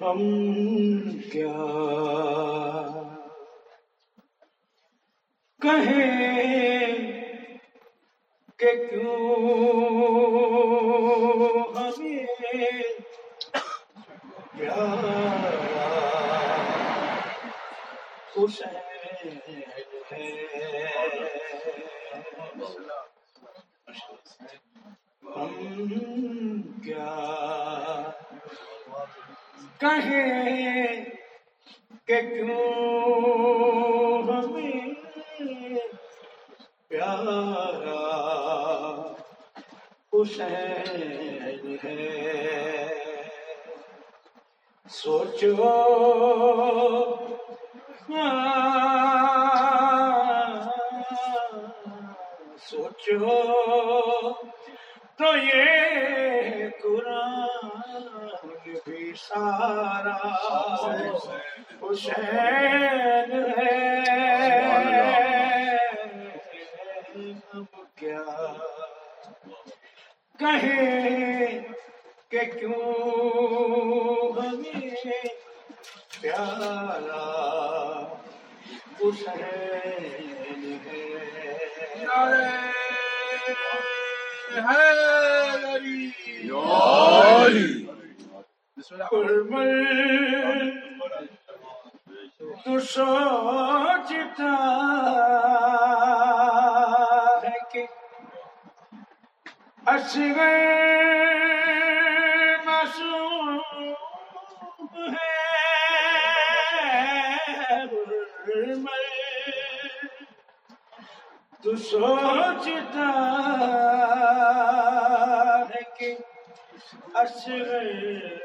ہم کیا کہیں کہ کیوں ہمیں پیارا حسین ہم کیا کہیں کہ کیوں ہمیں پیارا حسین ہے؟ سوچو۔ سوچو۔ تو یہ قرآن بھی سارا حسین ہے۔ ہم کیا کہیں کہ کیوں ہمیں پیارا حسین ہے۔ قربان تو سوچتا ہے معصوم ہے تو سوچتا ہے کہ اصغر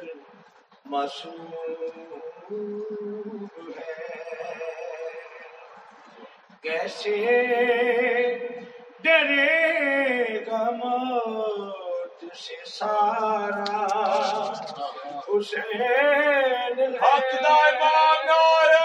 معصوم ہے۔ کیسے ڈرے گا موت سے سارا؟ حسین نیزے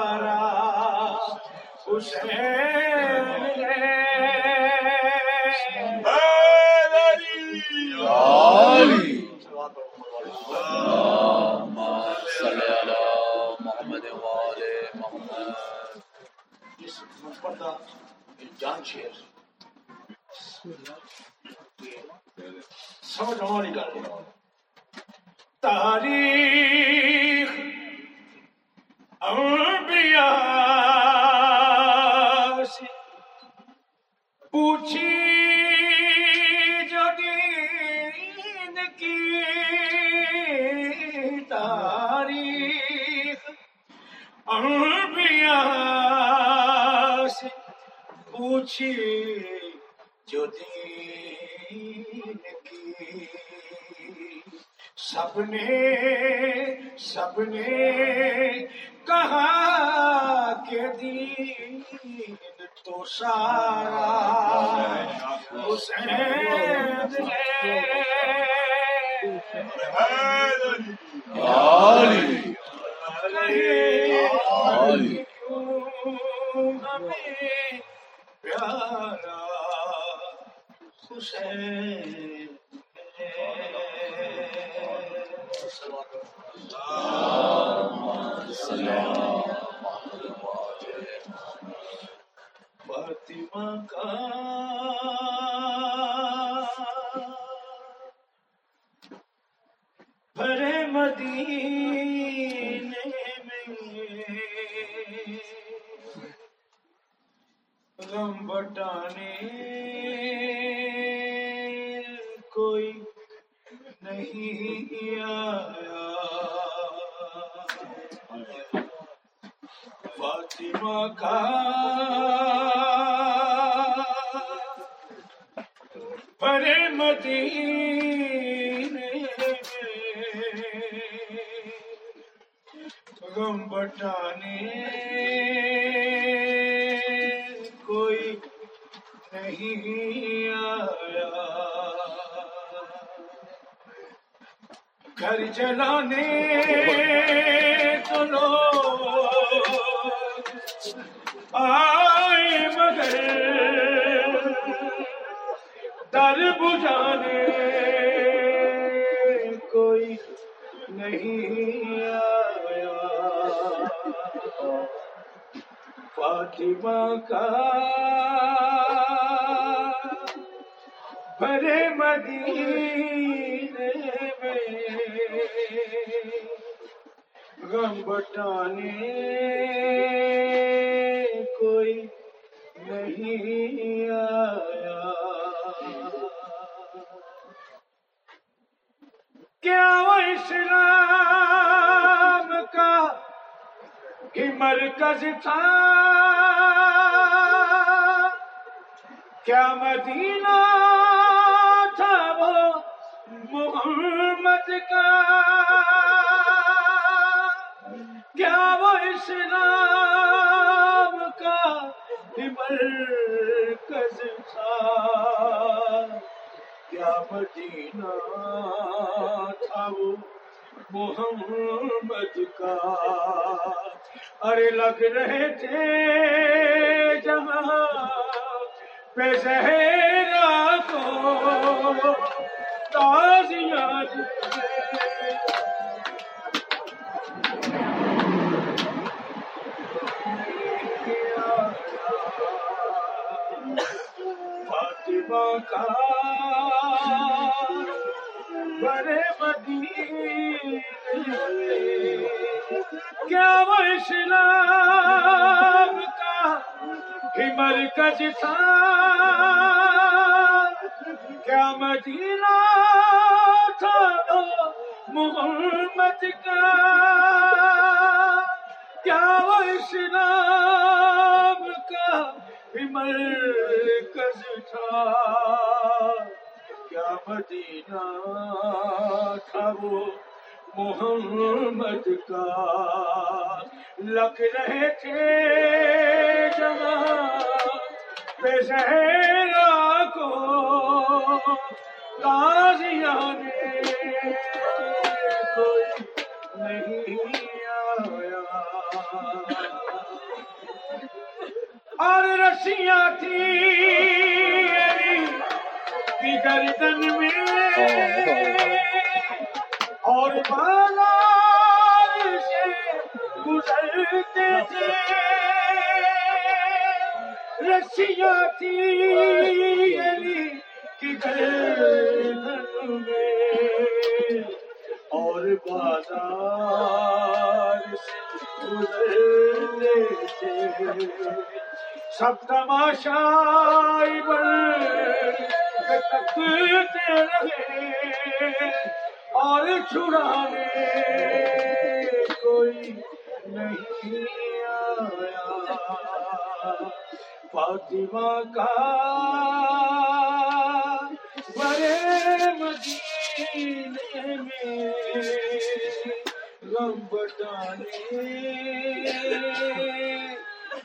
ہارا حسین اس جان شیر سمجھ ہماری گل تاریخ پوچھی سے پوچھی جو دین کی سب نے سب نے کہا کہ دین تو سارا حسین ہے پیارا حسین فاطمہ کا بھرے مدینے میں غم بٹانے بڑے مدینے غم بٹانے کوئی نہیں آیا۔ گھر جلانے تو لوگ آئے مگر در بجانے۔ کوئی نہیں آیا۔ فاطمہ کا بھرے مدینے میں غم بٹانے کوئی نہیں آیا۔ اسلام کا ہی مرکز تھا۔ کیا مدینہ تھا وہ محمد کا؟ کیا وہ اسلام کا ہی مرکز محمد کا۔ ارے لگ رہے تھے جہاں پہ زہرا کو تازیاں فاطمہ کا بڑے مدینے کیا وہ اسلام کا ہی مرکز تھا؟ کیا مدینہ تھا محمد کا؟ کیا وہ اسلام کا ہی مرکز تھا؟ کیا مدینہ تھا وہ محمد کا لگ رہے تھے جہاں پہ زہرا کو تازیاں نے کوئی نہیں آیا۔ اور رسیاں تھی کی گردن میں اور بازار سے گزرتے تھے۔ رسیاں تھی علی کی گردن میں۔ اور بازار سے گزرتے تھے۔ سب تماشائی بن تکتے رہے اور چھڑانے کوئی نہیں آیا فاطمہ کا بڑے مدینے میں غم بٹانے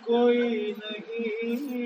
کوئی نہیں